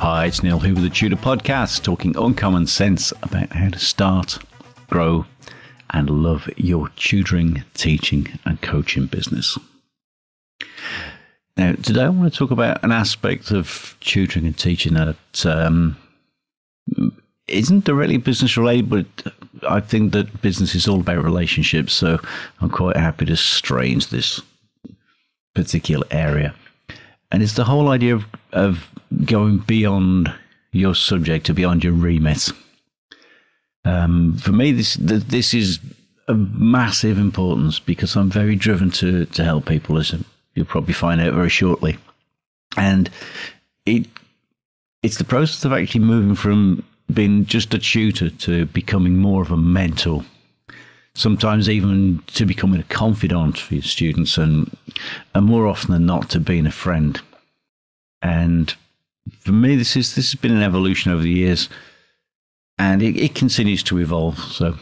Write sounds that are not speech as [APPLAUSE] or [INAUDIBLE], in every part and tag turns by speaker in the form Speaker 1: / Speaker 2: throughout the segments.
Speaker 1: Hi, it's Neil Hoover, the Tutor Podcast, talking uncommon sense about how to start, grow, and love your tutoring, teaching, and coaching business. Now, today I want to talk about an aspect of tutoring and teaching that um, isn't directly business related, but I think that business is all about relationships. So I'm quite happy to stray into this particular area. And it's the whole idea of, of going beyond your subject to beyond your remit. Um, for me, this this is of massive importance because I'm very driven to to help people, as you'll probably find out very shortly. And it it's the process of actually moving from being just a tutor to becoming more of a mentor. Sometimes even to becoming a confidant for your students, and and more often than not to being a friend. And for me, this is this has been an evolution over the years, and it, it continues to evolve. So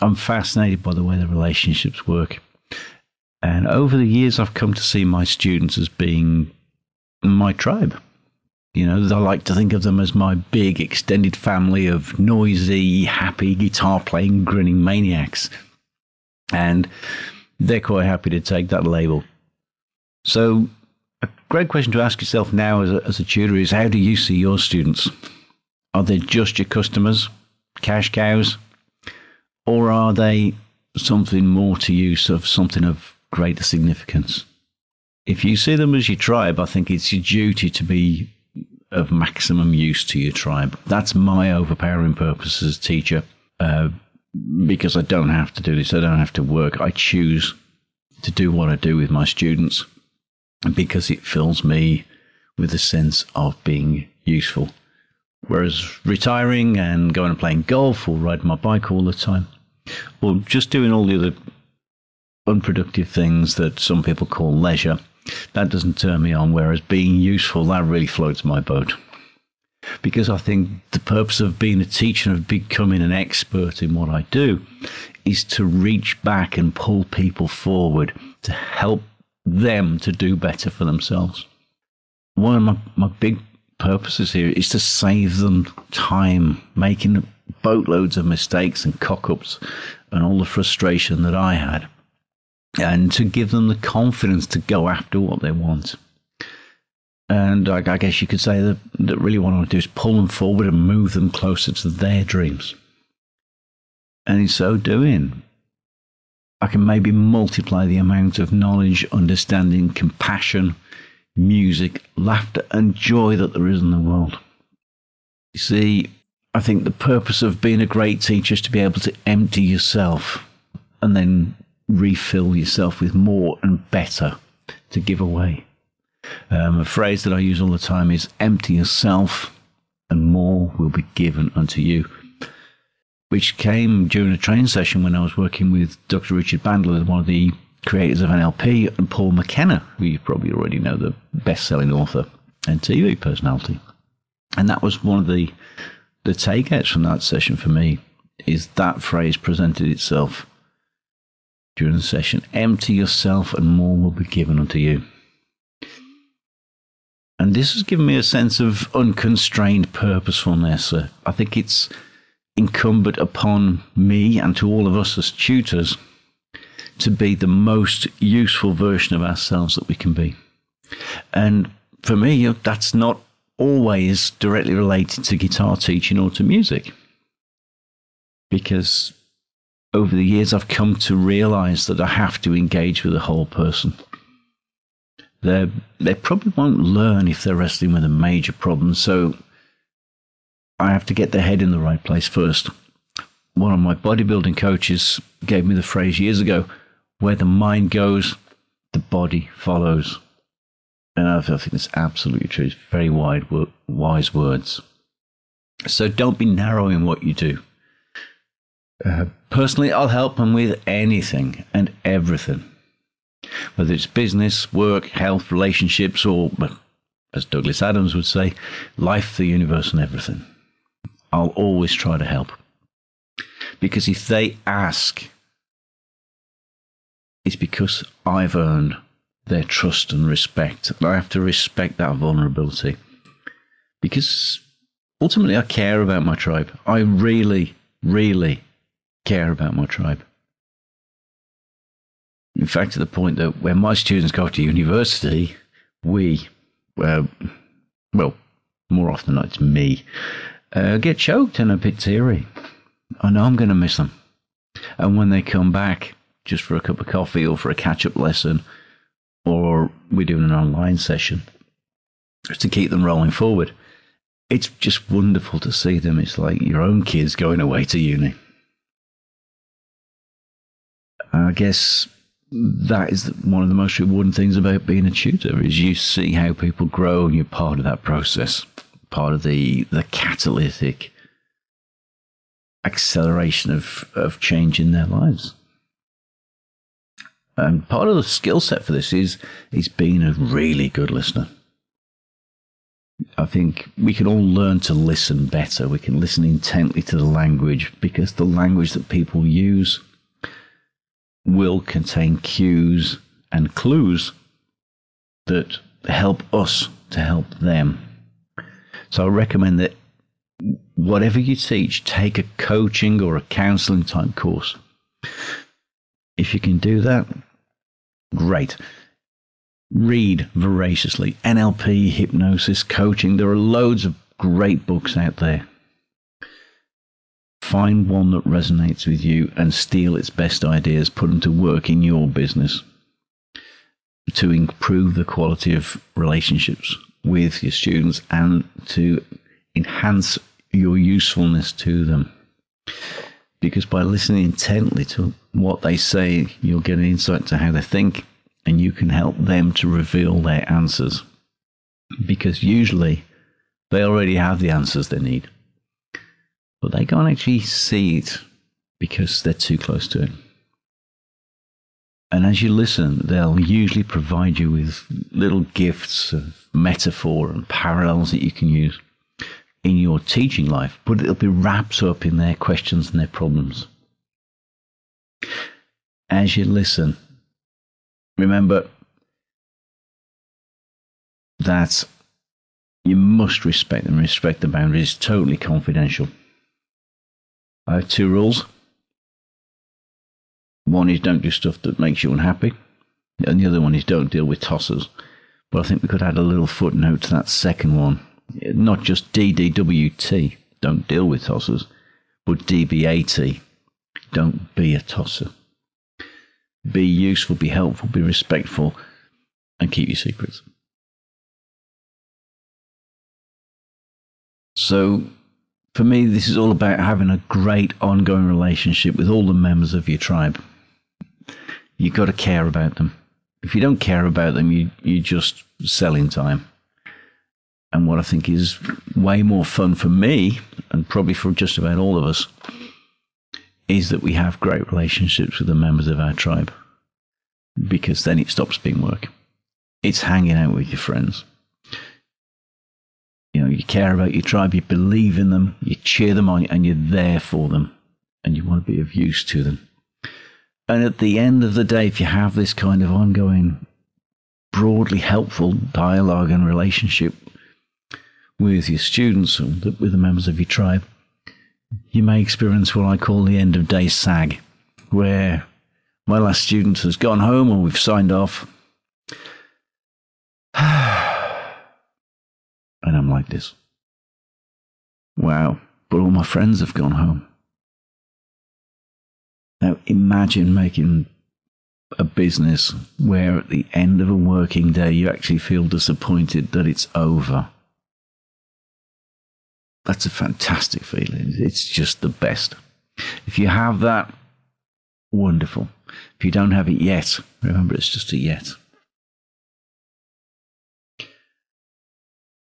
Speaker 1: I'm fascinated by the way the relationships work. And over the years, I've come to see my students as being my tribe. You know, I like to think of them as my big extended family of noisy, happy, guitar playing, grinning maniacs. And they're quite happy to take that label. So a great question to ask yourself now as a, as a tutor is how do you see your students? Are they just your customers, cash cows, or are they something more to you, sort of something of greater significance? If you see them as your tribe, I think it's your duty to be of maximum use to your tribe. That's my overpowering purpose as a teacher, uh, because I don't have to do this. I don't have to work. I choose to do what I do with my students because it fills me with a sense of being useful. Whereas retiring and going and playing golf or riding my bike all the time, or just doing all the other unproductive things that some people call leisure, that doesn't turn me on. Whereas being useful, that really floats my boat. Because I think the purpose of being a teacher and of becoming an expert in what I do is to reach back and pull people forward to help them to do better for themselves. One of my, my big purposes here is to save them time making boatloads of mistakes and cock ups and all the frustration that I had, and to give them the confidence to go after what they want. And I, I guess you could say that, that really what I want to do is pull them forward and move them closer to their dreams. And in so doing, I can maybe multiply the amount of knowledge, understanding, compassion, music, laughter, and joy that there is in the world. You see, I think the purpose of being a great teacher is to be able to empty yourself and then refill yourself with more and better to give away. Um, a phrase that I use all the time is empty yourself and more will be given unto you which came during a training session when I was working with Dr. Richard Bandler, one of the creators of NLP, and Paul McKenna, who you probably already know, the best selling author and TV personality. And that was one of the, the takeouts from that session for me, is that phrase presented itself during the session empty yourself and more will be given unto you. And this has given me a sense of unconstrained purposefulness. Uh, I think it's incumbent upon me and to all of us as tutors to be the most useful version of ourselves that we can be. And for me, that's not always directly related to guitar teaching or to music. Because over the years, I've come to realize that I have to engage with the whole person. They they probably won't learn if they're wrestling with a major problem. So I have to get the head in the right place first. One of my bodybuilding coaches gave me the phrase years ago where the mind goes, the body follows. And I think that's absolutely true. It's very wide, wise words. So don't be narrow in what you do. Uh, personally, I'll help them with anything and everything, whether it's business, work, health, relationships, or, as Douglas Adams would say, life, the universe, and everything. I'll always try to help. Because if they ask, it's because I've earned their trust and respect. I have to respect that vulnerability. Because ultimately, I care about my tribe. I really, really care about my tribe. In fact, to the point that when my students go to university, we, uh, well, more often than not, it's me, uh, get choked and a bit teary. I know I'm going to miss them. And when they come back, just for a cup of coffee or for a catch up lesson, or we're doing an online session, to keep them rolling forward, it's just wonderful to see them. It's like your own kids going away to uni. I guess that is one of the most rewarding things about being a tutor is you see how people grow and you're part of that process, part of the the catalytic acceleration of, of change in their lives. And part of the skill set for this is is being a really good listener. I think we can all learn to listen better. We can listen intently to the language because the language that people use will contain cues and clues that help us to help them. So I recommend that whatever you teach, take a coaching or a counseling type course. If you can do that, great. Read voraciously. NLP, hypnosis, coaching. There are loads of great books out there. Find one that resonates with you and steal its best ideas, put them to work in your business to improve the quality of relationships with your students and to enhance your usefulness to them. Because by listening intently to what they say, you'll get an insight to how they think and you can help them to reveal their answers. Because usually they already have the answers they need, but they can't actually see it because they're too close to it. And as you listen, they'll usually provide you with little gifts of metaphor and parallels that you can use in your teaching life, but it'll be wrapped up in their questions and their problems. As you listen, remember that you must respect them, respect the boundaries, totally confidential. I have two rules. One is don't do stuff that makes you unhappy, and the other one is don't deal with tossers. But I think we could add a little footnote to that second one not just DDWT, don't deal with tossers, but DBAT, don't be a tosser. Be useful, be helpful, be respectful, and keep your secrets. So, for me, this is all about having a great ongoing relationship with all the members of your tribe. You've got to care about them. If you don't care about them, you, you're just selling time and what I think is way more fun for me, and probably for just about all of us, is that we have great relationships with the members of our tribe. Because then it stops being work. It's hanging out with your friends. You know, you care about your tribe, you believe in them, you cheer them on, and you're there for them, and you want to be of use to them. And at the end of the day, if you have this kind of ongoing, broadly helpful dialogue and relationship with your students or with the members of your tribe, you may experience what I call the end of day sag, where my last student has gone home and we've signed off. [SIGHS] Ah, and I'm like this. Wow, but all my friends have gone home. Now imagine making a business where at the end of a working day you actually feel disappointed that it's over that's a fantastic feeling. It's just the best. If you have that, wonderful. If you don't have it yet, remember it's just a yet.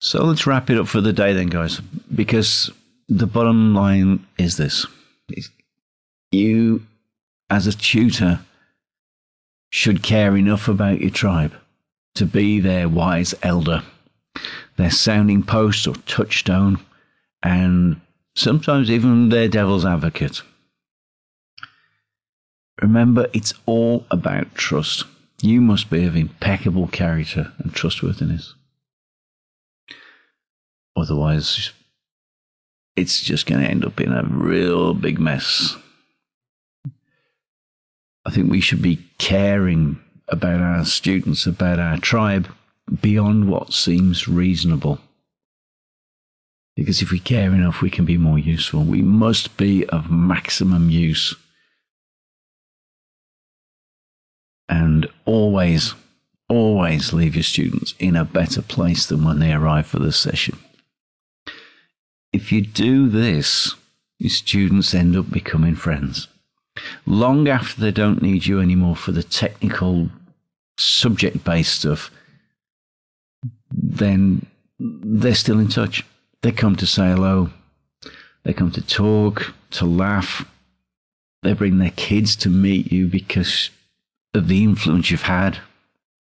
Speaker 1: So let's wrap it up for the day then, guys, because the bottom line is this you, as a tutor, should care enough about your tribe to be their wise elder, their sounding post or touchstone, and sometimes even their devil's advocate. Remember, it's all about trust. You must be of impeccable character and trustworthiness. Otherwise, it's just going to end up in a real big mess. I think we should be caring about our students, about our tribe, beyond what seems reasonable. Because if we care enough, we can be more useful. We must be of maximum use. And always, always leave your students in a better place than when they arrive for the session. If you do this, your students end up becoming friends. Long after they don't need you anymore for the technical, subject based stuff, then they're still in touch. They come to say hello, they come to talk, to laugh. They bring their kids to meet you because of the influence you've had,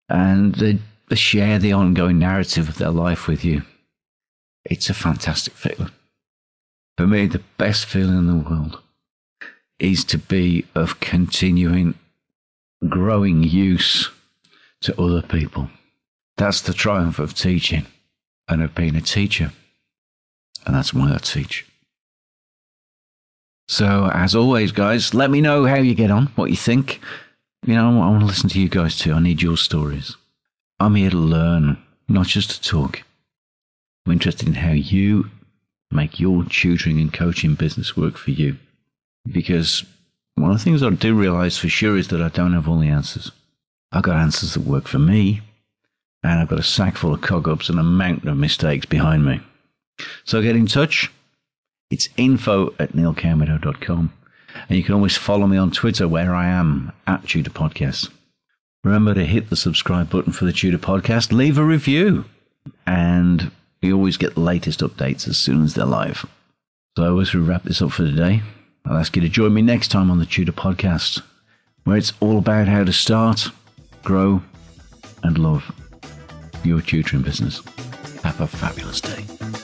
Speaker 1: and they, they share the ongoing narrative of their life with you. It's a fantastic feeling. For me, the best feeling in the world is to be of continuing growing use to other people. That's the triumph of teaching and of being a teacher. And that's why I teach. So, as always, guys, let me know how you get on, what you think. You know, I want to listen to you guys too. I need your stories. I'm here to learn, not just to talk. I'm interested in how you make your tutoring and coaching business work for you. Because one of the things I do realize for sure is that I don't have all the answers. I've got answers that work for me, and I've got a sack full of cog ups and a mountain of mistakes behind me. So get in touch. It's info at neilcamino.com. And you can always follow me on Twitter where I am at Tutor Podcast. Remember to hit the subscribe button for the Tutor Podcast, leave a review, and we always get the latest updates as soon as they're live. So as we wrap this up for today, I'll ask you to join me next time on the Tutor Podcast, where it's all about how to start, grow, and love your tutoring business. Have a fabulous day.